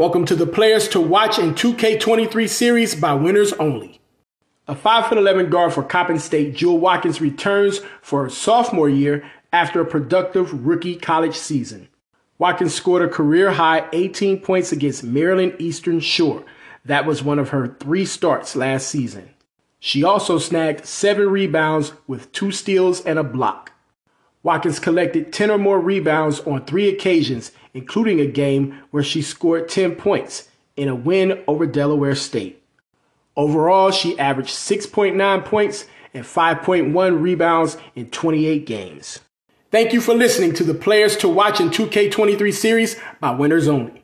Welcome to the Players to Watch in 2K23 series by Winners Only. A 5'11 guard for Coppin State, Jewel Watkins returns for her sophomore year after a productive rookie college season. Watkins scored a career high 18 points against Maryland Eastern Shore. That was one of her three starts last season. She also snagged seven rebounds with two steals and a block. Watkins collected 10 or more rebounds on three occasions, including a game where she scored 10 points in a win over Delaware State. Overall, she averaged 6.9 points and 5.1 rebounds in 28 games. Thank you for listening to the Players to Watch in 2K23 series by Winners Only.